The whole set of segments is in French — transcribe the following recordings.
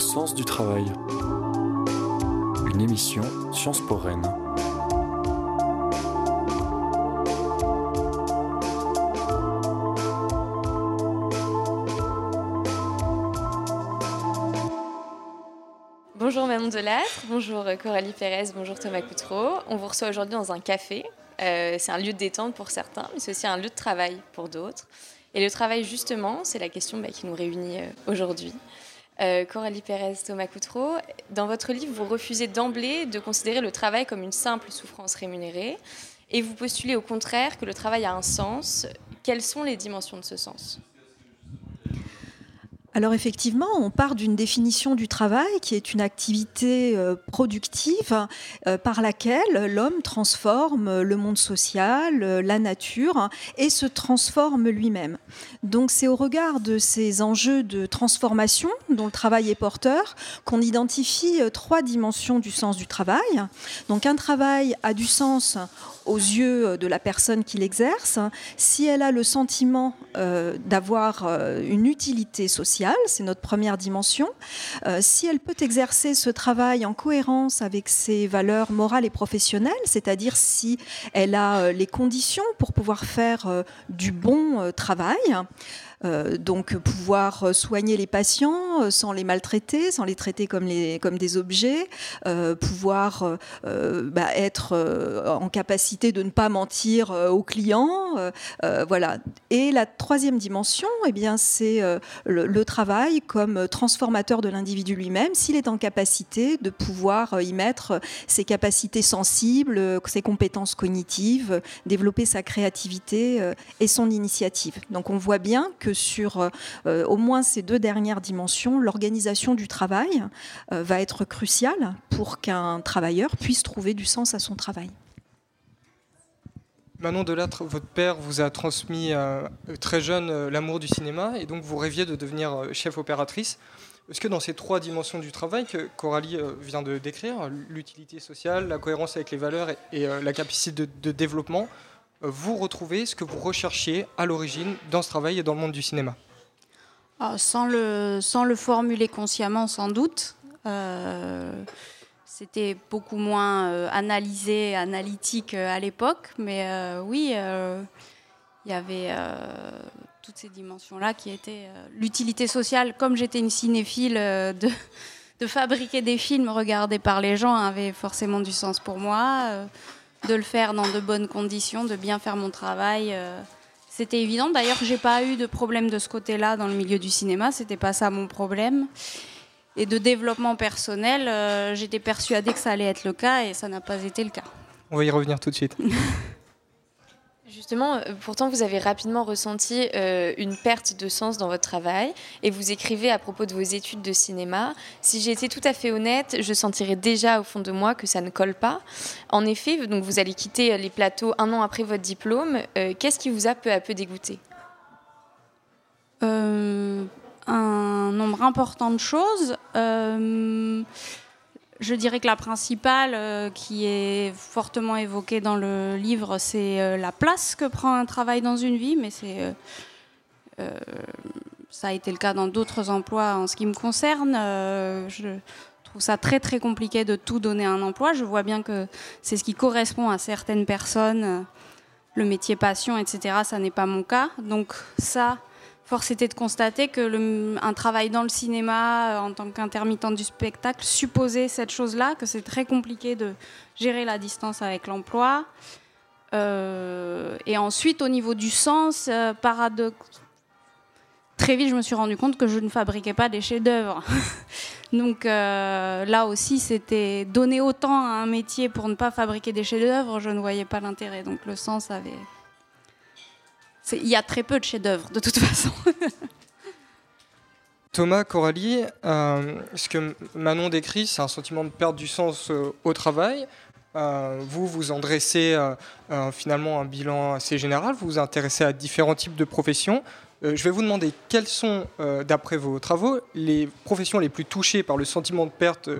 sens du travail. Une émission Sciences pour Rennes. Bonjour Manon Delattre, bonjour Coralie Pérez, bonjour Thomas Coutreau. On vous reçoit aujourd'hui dans un café. Euh, c'est un lieu de détente pour certains, mais c'est aussi un lieu de travail pour d'autres. Et le travail, justement, c'est la question bah, qui nous réunit euh, aujourd'hui. Euh, Coralie Pérez, Thomas Coutreau, dans votre livre, vous refusez d'emblée de considérer le travail comme une simple souffrance rémunérée et vous postulez au contraire que le travail a un sens. Quelles sont les dimensions de ce sens? Alors effectivement, on part d'une définition du travail qui est une activité euh, productive euh, par laquelle l'homme transforme le monde social, euh, la nature et se transforme lui-même. Donc c'est au regard de ces enjeux de transformation dont le travail est porteur qu'on identifie trois dimensions du sens du travail. Donc un travail a du sens aux yeux de la personne qui l'exerce, si elle a le sentiment euh, d'avoir euh, une utilité sociale, c'est notre première dimension, euh, si elle peut exercer ce travail en cohérence avec ses valeurs morales et professionnelles, c'est-à-dire si elle a les conditions pour pouvoir faire du bon travail, euh, donc pouvoir soigner les patients euh, sans les maltraiter, sans les traiter comme, des objets, euh, pouvoir bah, être en capacité de ne pas mentir aux clients, voilà. Et la troisième dimension, eh bien, c'est le, le, travail comme transformateur de l'individu lui-même, s'il est en capacité de pouvoir y mettre ses capacités sensibles, ses compétences cognitives, développer sa créativité et son initiative. Donc on voit bien que sur euh, au moins ces deux dernières dimensions, l'organisation du travail euh, va être cruciale pour qu'un travailleur puisse trouver du sens à son travail. Manon Delattre, votre père vous a transmis euh, très jeune l'amour du cinéma et donc vous rêviez de devenir chef opératrice. Est-ce que dans ces trois dimensions du travail que Coralie vient de décrire, l'utilité sociale, la cohérence avec les valeurs et, la capacité de développement, vous retrouvez ce que vous recherchiez à l'origine dans ce travail et dans le monde du cinéma ah, sans, le, formuler consciemment, sans doute. Euh, c'était beaucoup moins euh, analysé, analytique euh, à l'époque, mais oui, il y avait toutes ces dimensions-là qui étaient l'utilité sociale. Comme j'étais une cinéphile de fabriquer des films regardés par les gens avait forcément du sens pour moi de le faire dans de bonnes conditions, de bien faire mon travail. Euh, c'était évident. D'ailleurs, j'ai pas eu de problème de ce côté-là dans le milieu du cinéma. C'était pas ça mon problème. Et de développement personnel, euh, j'étais persuadée que ça allait être le cas et ça n'a pas été le cas. On va y revenir tout de suite. Justement, euh, pourtant, vous avez rapidement ressenti euh, une perte de sens dans votre travail et vous écrivez à propos de vos études de cinéma Si j'étais tout à fait honnête, je sentirais déjà au fond de moi que ça ne colle pas. En effet, donc vous allez quitter les plateaux un an après votre diplôme. Euh, qu'est-ce qui vous a peu à peu dégoûté? Un nombre important de choses. Je dirais que la principale, euh, qui est fortement évoquée dans le livre, c'est euh, la place que prend un travail dans une vie, mais c'est euh, ça a été le cas dans d'autres emplois en ce qui me concerne. je trouve ça très très compliqué de tout donner à un emploi. Je vois bien que c'est ce qui correspond à certaines personnes, le métier passion, etc. Ça n'est pas mon cas. Donc ça, Force était de constater que un travail dans le cinéma euh, en tant qu'intermittent du spectacle supposait cette chose-là, que c'est très compliqué de gérer la distance avec l'emploi. Euh, et ensuite, au niveau du sens, euh, paradoxe. Très vite, je me suis rendu compte que je ne fabriquais pas des chefs-d'œuvre. Donc là aussi, c'était donner autant à un métier pour ne pas fabriquer des chefs-d'œuvre, je ne voyais pas l'intérêt. Donc le sens avait il y a très peu de chefs-d'œuvre, de toute façon. Thomas, Coralie, euh, ce que Manon décrit, c'est un sentiment de perte du sens euh, au travail. Euh, vous, vous en dressez finalement un bilan assez général, vous vous intéressez à différents types de professions. je vais vous demander quelles sont, d'après vos travaux, les professions les plus touchées par le sentiment de perte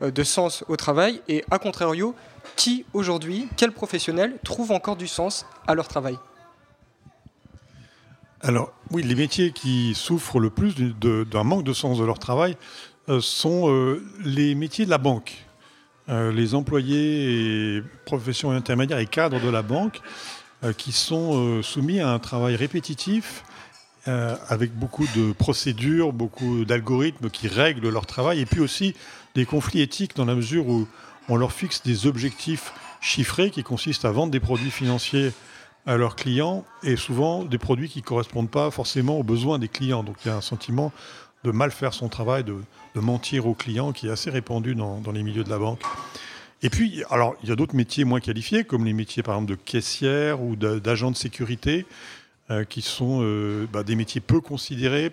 de sens au travail? Et, à contrario, qui aujourd'hui, quels professionnels trouvent encore du sens à leur travail? Alors oui, les métiers qui souffrent le plus d'un manque de sens de leur travail, sont les métiers de la banque. les employés et professions intermédiaires et cadres de la banque qui sont soumis à un travail répétitif avec beaucoup de procédures, beaucoup d'algorithmes qui règlent leur travail, et puis aussi des conflits éthiques dans la mesure où on leur fixe des objectifs chiffrés qui consistent à vendre des produits financiers à leurs clients et souvent des produits qui ne correspondent pas forcément aux besoins des clients. Donc il y a un sentiment de mal faire son travail, de, mentir aux clients qui est assez répandu dans, les milieux de la banque. Et puis, alors, il y a d'autres métiers moins qualifiés, comme les métiers par exemple de caissière ou d'agent de sécurité, euh, qui sont euh, bah, des métiers peu considérés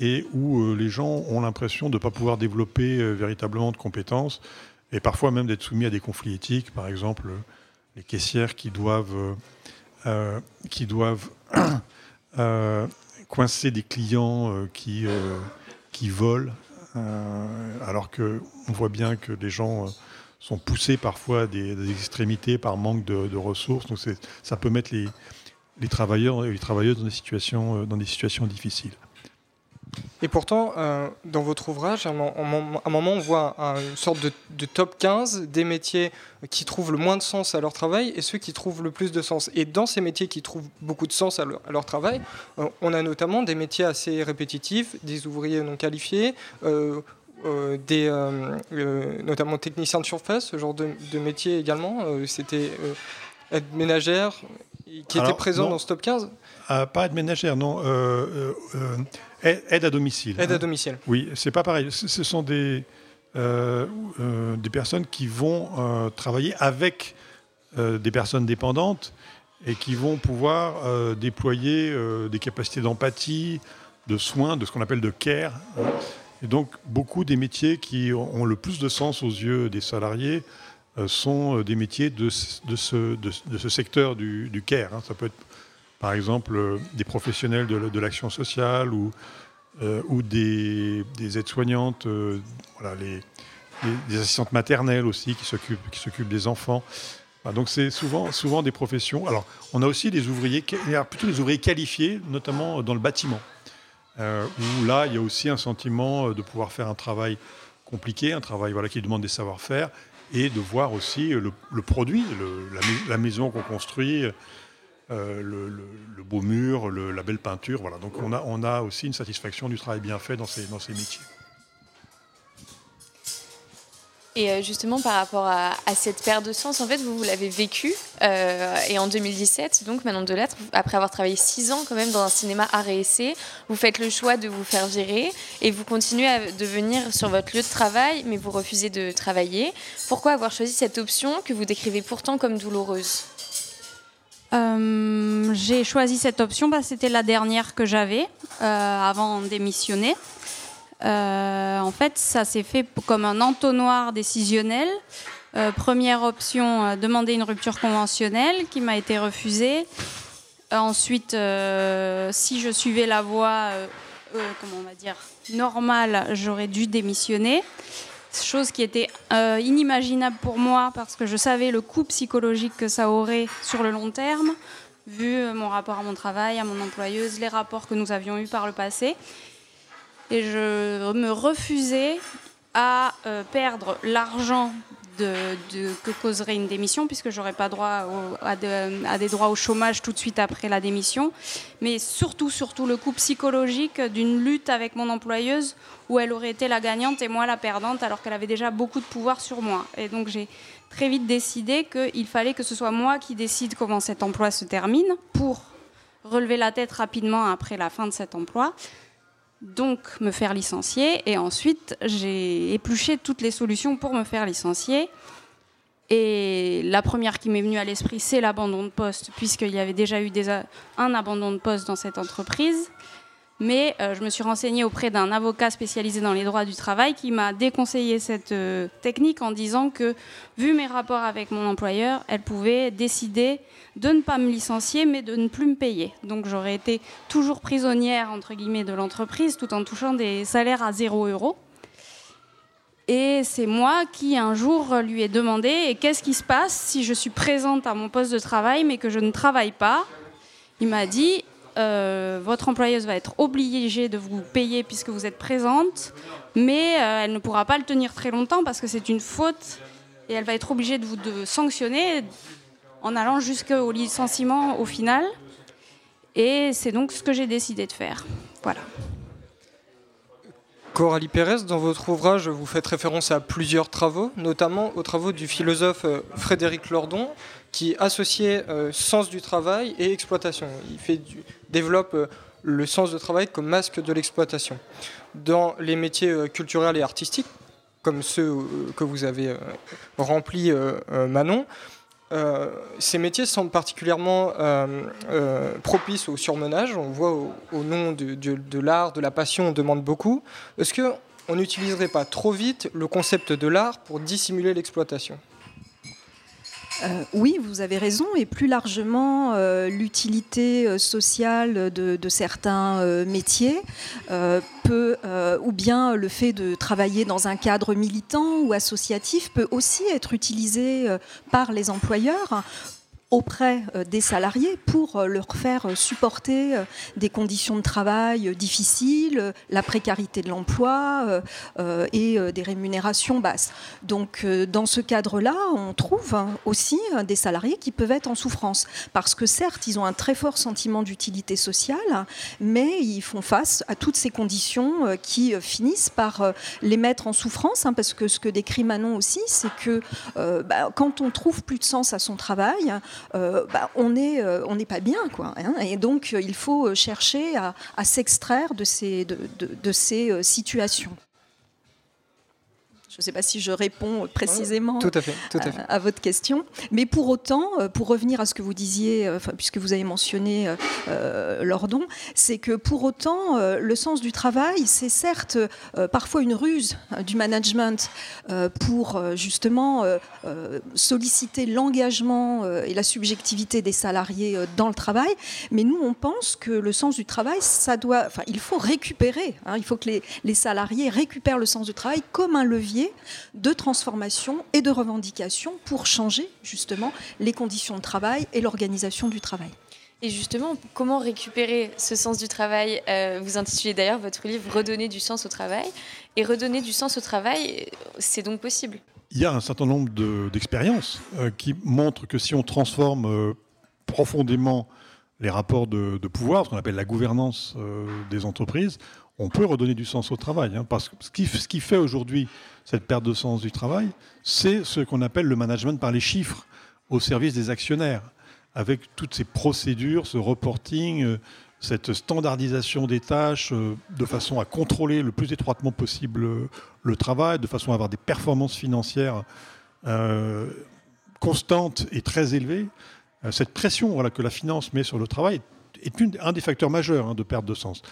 et où euh, les gens ont l'impression de ne pas pouvoir développer véritablement de compétences et parfois même d'être soumis à des conflits éthiques, par exemple les caissières qui doivent, euh, euh, qui doivent euh, coincer des clients qui, qui volent, alors qu'on voit bien que les gens sont poussés parfois à des, extrémités par manque de, ressources. Donc ça peut mettre les, les travailleurs et les travailleuses dans des situations, dans des situations difficiles. Et pourtant, euh, dans votre ouvrage, à un, moment, on voit une sorte de, top 15 des métiers qui trouvent le moins de sens à leur travail et ceux qui trouvent le plus de sens. Et dans ces métiers qui trouvent beaucoup de sens à leur, travail, euh, on a notamment des métiers assez répétitifs, des ouvriers non qualifiés, euh, des, notamment techniciens de surface, ce genre de, métier également. C'était être ménagère qui était présent dans ce top 15 ah, Pas être ménagère, non. Aide à domicile. Aide à hein. domicile. Oui, c'est pas pareil. Ce sont des, euh, euh, des personnes qui vont euh, travailler avec des personnes dépendantes et qui vont pouvoir déployer des capacités d'empathie, de soins, de ce qu'on appelle de care. Hein. Et donc, beaucoup des métiers qui ont le plus de sens aux yeux des salariés sont des métiers de, de, ce, de, ce, secteur du, du care. Hein. Ça peut être par exemple euh, des professionnels de, l'action sociale ou, euh, ou des, aides-soignantes, euh, les, des assistantes maternelles aussi qui s'occupent, qui s'occupent des enfants. donc c'est souvent, souvent des professions. Alors on a aussi des ouvriers, plutôt des ouvriers qualifiés, notamment dans le bâtiment, où là il y a aussi un sentiment de pouvoir faire un travail compliqué, un travail voilà, qui demande des savoir-faire, et de voir aussi le, produit, la, maison qu'on construit, euh, le, beau mur, la belle peinture. Voilà. Donc on a, on a aussi une satisfaction du travail bien fait dans ces, dans ces métiers. Et euh, justement, par rapport à, cette perte de sens, en fait, vous, vous l'avez vécu. Euh, et en 2017, donc, Manon Delattre, après avoir travaillé six ans quand même dans un cinéma art et essai, vous faites le choix de vous faire virer et vous continuez à devenir sur votre lieu de travail, mais vous refusez de travailler. Pourquoi avoir choisi cette option que vous décrivez pourtant comme douloureuse? Euh, j'ai choisi cette option, parce que c'était la dernière que j'avais euh, avant de démissionner. Euh, en fait, ça s'est fait comme un entonnoir décisionnel. première option, demander une rupture conventionnelle qui m'a été refusée. ensuite, si je suivais la voie, comment on va dire, normale, j'aurais dû démissionner chose qui était euh, inimaginable pour moi parce que je savais le coût psychologique que ça aurait sur le long terme, vu euh, mon rapport à mon travail, à mon employeuse, les rapports que nous avions eus par le passé. Et je me refusais à euh, perdre l'argent de, que causerait une démission, puisque j'aurais pas droit à, des droits au chômage tout de suite après la démission, mais surtout, surtout le coût psychologique d'une lutte avec mon employeuse où elle aurait été la gagnante et moi la perdante, alors qu'elle avait déjà beaucoup de pouvoir sur moi. Et donc j'ai très vite décidé qu'il fallait que ce soit moi qui décide comment cet emploi se termine pour relever la tête rapidement après la fin de cet emploi donc me faire licencier. Et ensuite, j'ai épluché toutes les solutions pour me faire licencier. Et la première qui m'est venue à l'esprit, c'est l'abandon de poste, puisqu'il y avait déjà eu un abandon de poste dans cette entreprise mais euh, je me suis renseignée auprès d'un avocat spécialisé dans les droits du travail qui m'a déconseillé cette euh, technique en disant que, vu mes rapports avec mon employeur, elle pouvait décider de ne pas me licencier, mais de ne plus me payer. Donc j'aurais été toujours prisonnière, entre guillemets, de l'entreprise, tout en touchant des salaires à 0 euros. Et c'est moi qui, un jour, lui ai demandé qu'est-ce qui se passe si je suis présente à mon poste de travail, mais que je ne travaille pas? Il m'a dit euh, votre employeuse va être obligée de vous payer puisque vous êtes présente, mais euh, elle ne pourra pas le tenir très longtemps parce que c'est une faute et elle va être obligée de vous sanctionner en allant jusqu'au licenciement au final. Et c'est donc ce que j'ai décidé de faire. Voilà. Coralie Pérez, dans votre ouvrage, vous faites référence à plusieurs travaux, notamment aux travaux du philosophe euh, Frédéric Lordon, qui associait euh, sens du travail et exploitation. Il développe euh, le sens du travail comme masque de l'exploitation. Dans les métiers culturels et artistiques, comme ceux que vous avez remplis, Manon, euh, ces métiers sont particulièrement euh, euh, propices au surmenage. On voit au, nom de, de l'art, de la passion, on demande beaucoup. Est-ce qu'on n'utiliserait pas trop vite le concept de l'art pour dissimuler l'exploitation? Euh, oui, vous avez raison, et plus largement, euh, l'utilité euh, sociale de, certains métiers peut, ou bien le fait de travailler dans un cadre militant ou associatif peut aussi être utilisé par les employeurs auprès euh, des salariés pour euh, leur faire euh, supporter des conditions de travail difficiles, la précarité de l'emploi et des rémunérations basses. Donc dans ce cadre-là, on trouve hein, aussi des salariés qui peuvent être en souffrance parce que certes, ils ont un très fort sentiment d'utilité sociale, mais ils font face à toutes ces conditions qui finissent par les mettre en souffrance hein, parce que ce que décrit Manon aussi, c'est que bah, quand on trouve plus de sens à son travail, bah, on n'est euh, on pas bien. Quoi, hein. et donc, il faut chercher à, s'extraire de ces, de ces euh, situations. Je ne sais pas si je réponds précisément à, votre question. Mais pour autant, euh, pour revenir à ce que vous disiez, euh, puisque vous avez mentionné euh, Lordon, c'est que pour autant, le sens du travail, c'est certes parfois une ruse du management pour justement solliciter l'engagement et la subjectivité des salariés dans le travail. Mais nous, on pense que le sens du travail, ça doit, enfin, il faut récupérer. Hein. il faut que les, les salariés récupèrent le sens du travail comme un levier de transformation et de revendication pour changer justement les conditions de travail et l'organisation du travail. Et justement, comment récupérer ce sens du travail euh, Vous intitulez d'ailleurs votre livre Redonner du sens au travail. Et redonner du sens au travail, c'est donc possible Il y a un certain nombre d'expériences euh, qui montrent que si on transforme euh, profondément les rapports de, de, pouvoir, ce qu'on appelle la gouvernance des entreprises, on peut redonner du sens au travail. Hein, parce que ce qui, fait aujourd'hui cette perte de sens du travail, c'est ce qu'on appelle le management par les chiffres au service des actionnaires, avec toutes ces procédures, ce reporting, euh, cette standardisation des tâches, euh, de façon à contrôler le plus étroitement possible euh, le travail, de façon à avoir des performances financières constantes et très élevées. Cette pression que la finance met sur le travail est un des facteurs majeurs hein, de perte de sens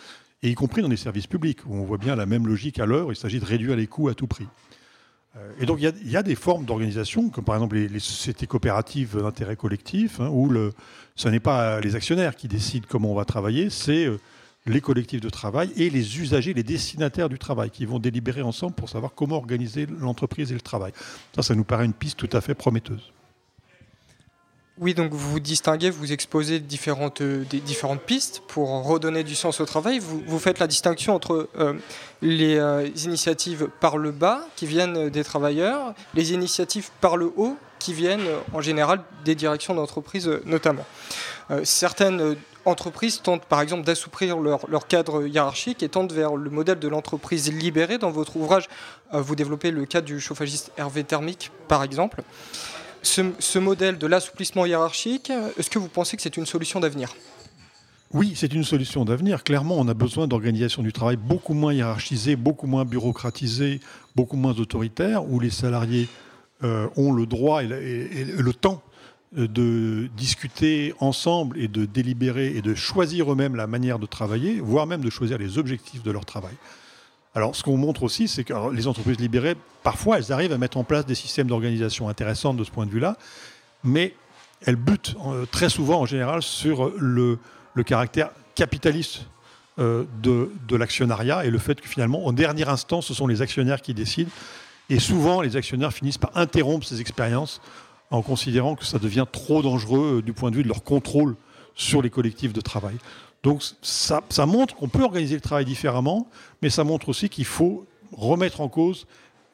et y compris dans les services publics, où on voit bien la même logique à l'heure, il s'agit de réduire les coûts à tout prix. Euh, et donc il y, a des formes d'organisation, comme par exemple les, sociétés coopératives d'intérêt collectif, hein, où ce n'est pas les actionnaires qui décident comment on va travailler, c'est euh, les collectifs de travail et les usagers, les destinataires du travail, qui vont délibérer ensemble pour savoir comment organiser l'entreprise et le travail. Ça, ça nous paraît une piste tout à fait prometteuse. Oui, donc vous distinguez, vous exposez différentes, euh, différentes pistes pour redonner du sens au travail. Vous, faites la distinction entre euh, les euh, initiatives par le bas, qui viennent des travailleurs, les initiatives par le haut, qui viennent en général des directions d'entreprise notamment. certaines entreprises tentent par exemple d'assouplir leur, leur, cadre hiérarchique et tendent vers le modèle de l'entreprise libérée. Dans votre ouvrage, vous développez le cas du chauffagiste Hervé Thermique, par exemple. Ce, modèle de l'assouplissement hiérarchique, est-ce que vous pensez que c'est une solution d'avenir? Oui, c'est une solution d'avenir. Clairement, on a besoin d'organisation du travail beaucoup moins hiérarchisée, beaucoup moins bureaucratisée, beaucoup moins autoritaire, où les salariés euh, ont le droit et le temps euh, de discuter ensemble et de délibérer et de choisir eux-mêmes la manière de travailler, voire même de choisir les objectifs de leur travail. Alors, ce qu'on montre aussi, c'est que les entreprises libérées, parfois, elles arrivent à mettre en place des systèmes d'organisation intéressants de ce point de vue-là, mais elles butent euh, très souvent, en général, sur le, caractère capitaliste euh, de, l'actionnariat et le fait que finalement, en dernière instance, ce sont les actionnaires qui décident. Et souvent, les actionnaires finissent par interrompre ces expériences en considérant que ça devient trop dangereux euh, du point de vue de leur contrôle sur les collectifs de travail. Donc ça, montre qu'on peut organiser le travail différemment, mais ça montre aussi qu'il faut remettre en cause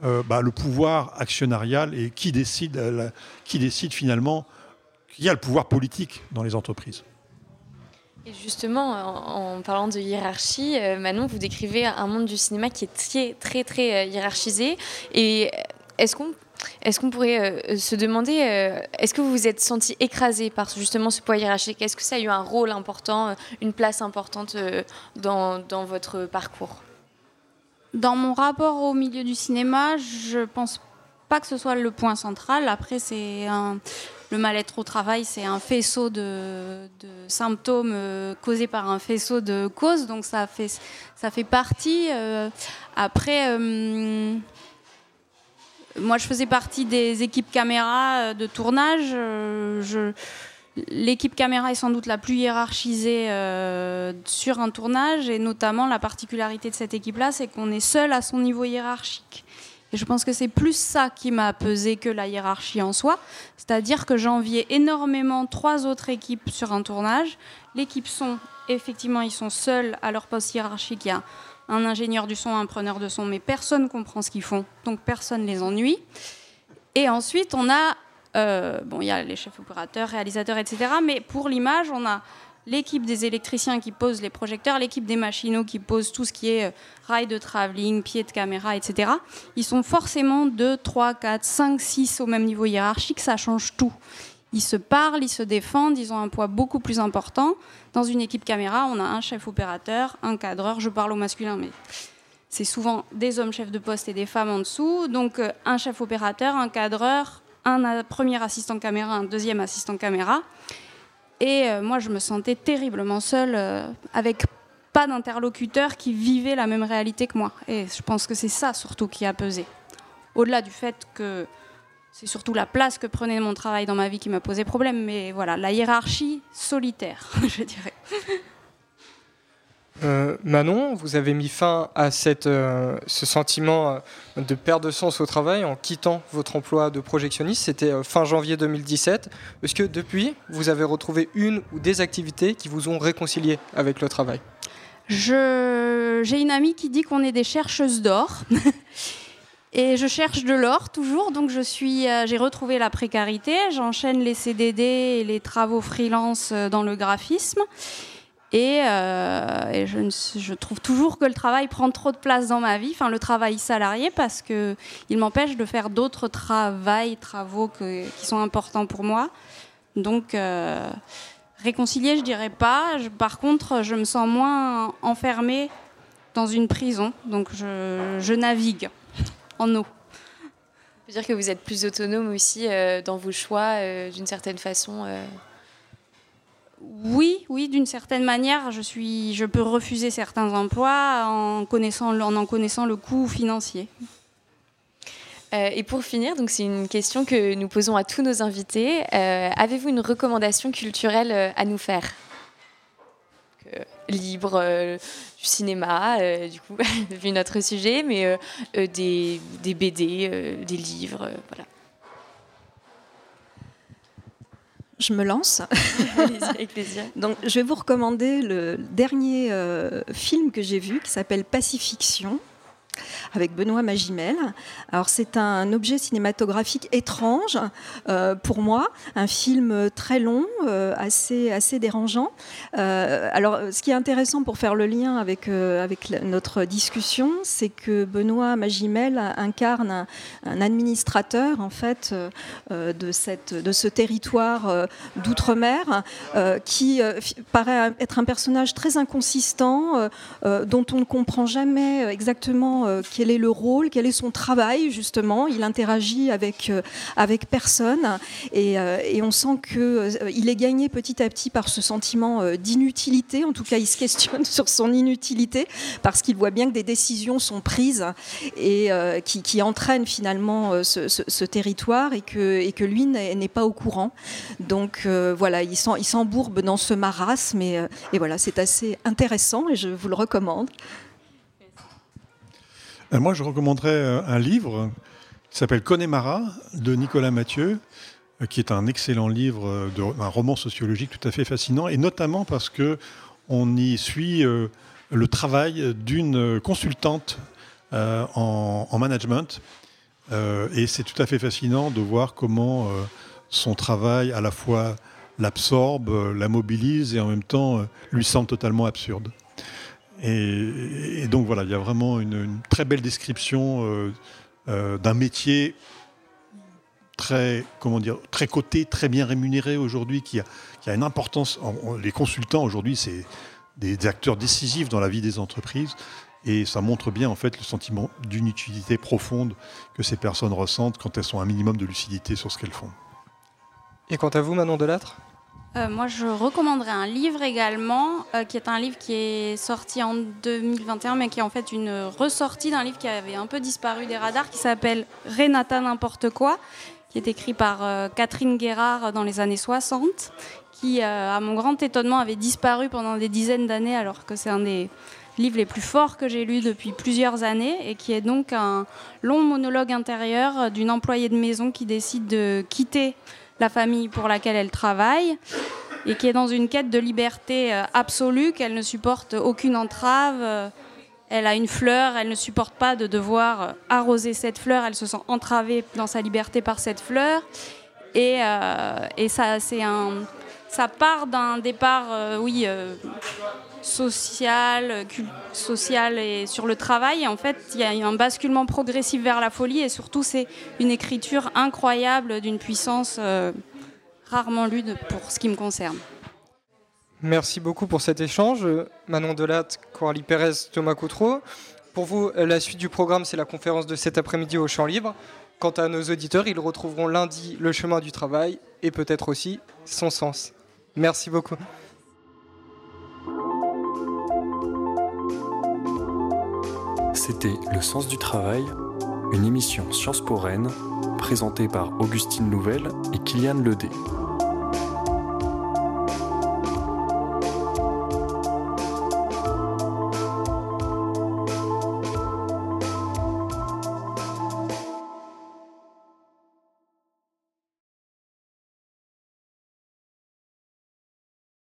euh, bah, le pouvoir actionnarial et qui décide, qui décide finalement, qui a le pouvoir politique dans les entreprises. Et justement, en, parlant de hiérarchie, euh, Manon, vous décrivez un monde du cinéma qui est très, très, très euh, hiérarchisé. Et est-ce qu'on est-ce qu'on pourrait se demander, est-ce que vous vous êtes senti écrasé par justement ce poids hiérarchique? Est-ce que ça a eu un rôle important, une place importante dans, dans votre parcours? Dans mon rapport au milieu du cinéma, je pense pas que ce soit le point central. Après, c'est le mal-être au travail, c'est un faisceau de, symptômes euh, causés par un faisceau de causes, donc ça fait, ça fait partie. Euh, après, euh, moi, je faisais partie des équipes caméra de tournage. je L'équipe caméra est sans doute la plus hiérarchisée euh, sur un tournage et notamment la particularité de cette équipe-là, c'est qu'on est seul à son niveau hiérarchique. Et je pense que c'est plus ça qui m'a pesé que la hiérarchie en soi. C'est-à-dire que j'enviais énormément trois autres équipes sur un tournage. L'équipe son, effectivement, ils sont seuls à leur poste hiérarchique. Il y a un ingénieur du son, un preneur de son, mais personne ne comprend ce qu'ils font. Donc personne ne les ennuie. Et ensuite, on a euh, bon, il y a les chefs opérateurs, réalisateurs, etc. Mais pour l'image, on a l'équipe des électriciens qui posent les projecteurs, l'équipe des machinaux qui posent tout ce qui est euh, rail de travelling, pied de caméra, etc. Ils sont forcément 2, 3, 4, 5, 6 au même niveau hiérarchique, ça change tout. Ils se parlent, ils se défendent, ils ont un poids beaucoup plus important. Dans une équipe caméra, on a un chef opérateur, un cadreur, je parle au masculin, mais c'est souvent des hommes chefs de poste et des femmes en dessous. Donc euh, un chef opérateur, un cadreur, un premier assistant caméra, un deuxième assistant caméra. Et euh, moi, je me sentais terriblement seule, euh, avec pas d'interlocuteur qui vivait la même réalité que moi. Et je pense que c'est ça surtout qui a pesé. Au-delà du fait que c'est surtout la place que prenait mon travail dans ma vie qui m'a posé problème, mais voilà, la hiérarchie solitaire, je dirais. Euh, Manon, vous avez mis fin à cette, euh, ce sentiment euh, de perte de sens au travail en quittant votre emploi de projectionniste. C'était fin janvier 2017. Est-ce que depuis, vous avez retrouvé une ou des activités qui vous ont réconcilié avec le travail? J'ai une amie qui dit qu'on est des chercheuses d'or. Et je cherche de l'or toujours, donc je suis, j'ai retrouvé la précarité, j'enchaîne les CDD et les travaux freelance dans le graphisme. Et, euh, je, trouve toujours que le travail prend trop de place dans ma vie, enfin le travail salarié, parce qu'il m'empêche de faire d'autres travaux qui sont importants pour moi. Donc, euh, réconcilier, je dirais pas. par contre, je me sens moins enfermée dans une prison. Donc, je, navigue en eau. Ça veut dire que vous êtes plus autonome aussi euh, dans vos choix, d'une certaine façon oui, oui, d'une certaine manière, je, suis, je peux refuser certains emplois en, connaissant, en en connaissant le coût financier. Euh, et pour finir, donc c'est une question que nous posons à tous nos invités. Euh, avez-vous une recommandation culturelle euh, à nous faire? Libre, du cinéma, du coup, vu notre sujet, mais des, des, BD, des livres, voilà. Je me lance. avec plaisir. Donc, je vais vous recommander le dernier euh, film que j'ai vu qui s'appelle Pacifiction avec Benoît Magimel. Alors c'est un objet cinématographique étrange euh, pour moi, un film très long, euh, assez, assez dérangeant. Euh, alors ce qui est intéressant pour faire le lien avec, avec notre discussion, c'est que Benoît Magimel incarne un, administrateur en fait de, cette, de ce territoire d'outre-mer qui paraît être un personnage très inconsistant dont on ne comprend jamais exactement quel est le rôle, quel est son travail justement. Il interagit avec, euh, avec personne et, euh, on sent qu'il euh, il est gagné petit à petit par ce sentiment d'inutilité. En tout cas, il se questionne sur son inutilité parce qu'il voit bien que des décisions sont prises et qui, qui, entraînent finalement ce, territoire et que, et que lui n'est pas au courant. Donc voilà, il s'embourbe dans ce marasme et, et voilà, c'est assez intéressant et je vous le recommande. Euh, moi, je recommanderais euh, un livre qui s'appelle Connemara de Nicolas Mathieu, euh, qui est un excellent livre, un roman sociologique tout à fait fascinant, et notamment parce que on y suit le travail d'une consultante en, management. et c'est tout à fait fascinant de voir comment son travail à la fois l'absorbe, la mobilise et en même temps lui semble totalement absurde. Et, donc voilà, il y a vraiment une, très belle description euh, euh, d'un métier très, comment très coté, très bien rémunéré aujourd'hui, qui a, une importance. les consultants aujourd'hui, c'est des, acteurs décisifs dans la vie des entreprises. Et ça montre bien en fait le sentiment d'une utilité profonde que ces personnes ressentent quand elles sont un minimum de lucidité sur ce qu'elles font. Et quant à vous, Manon Delattre? Euh, moi, je recommanderais un livre également, euh, qui est un livre qui est sorti en 2021, mais qui est en fait une ressortie d'un livre qui avait un peu disparu des radars, qui s'appelle Renata n'importe quoi, qui est écrit par euh, Catherine Guérard dans les années 60, qui, à mon grand étonnement, avait disparu pendant des dizaines d'années, alors que c'est un des livres les plus forts que j'ai lus depuis plusieurs années, et qui est donc un long monologue intérieur d'une employée de maison qui décide de quitter la famille pour laquelle elle travaille et qui est dans une quête de liberté euh, absolue, qu'elle ne supporte aucune entrave. Euh, elle a une fleur, elle ne supporte pas de devoir euh, arroser cette fleur, elle se sent entravée dans sa liberté par cette fleur. Et, ça, un, ça part d'un départ, oui, social, social et sur le travail. En fait, il y a un basculement progressif vers la folie et surtout, c'est une écriture incroyable d'une puissance euh, rarement lue pour ce qui me concerne. Merci beaucoup pour cet échange. Manon Delatte, Coralie Pérez, Thomas Coutreau. Pour vous, la suite du programme, c'est la conférence de cet après-midi au Champ Libre. Quant à nos auditeurs, ils retrouveront lundi le chemin du travail et peut-être aussi son sens. Merci beaucoup. C'était Le Sens du Travail, une émission Sciences pour Rennes, présentée par Augustine Nouvelle et Kylian Ledet.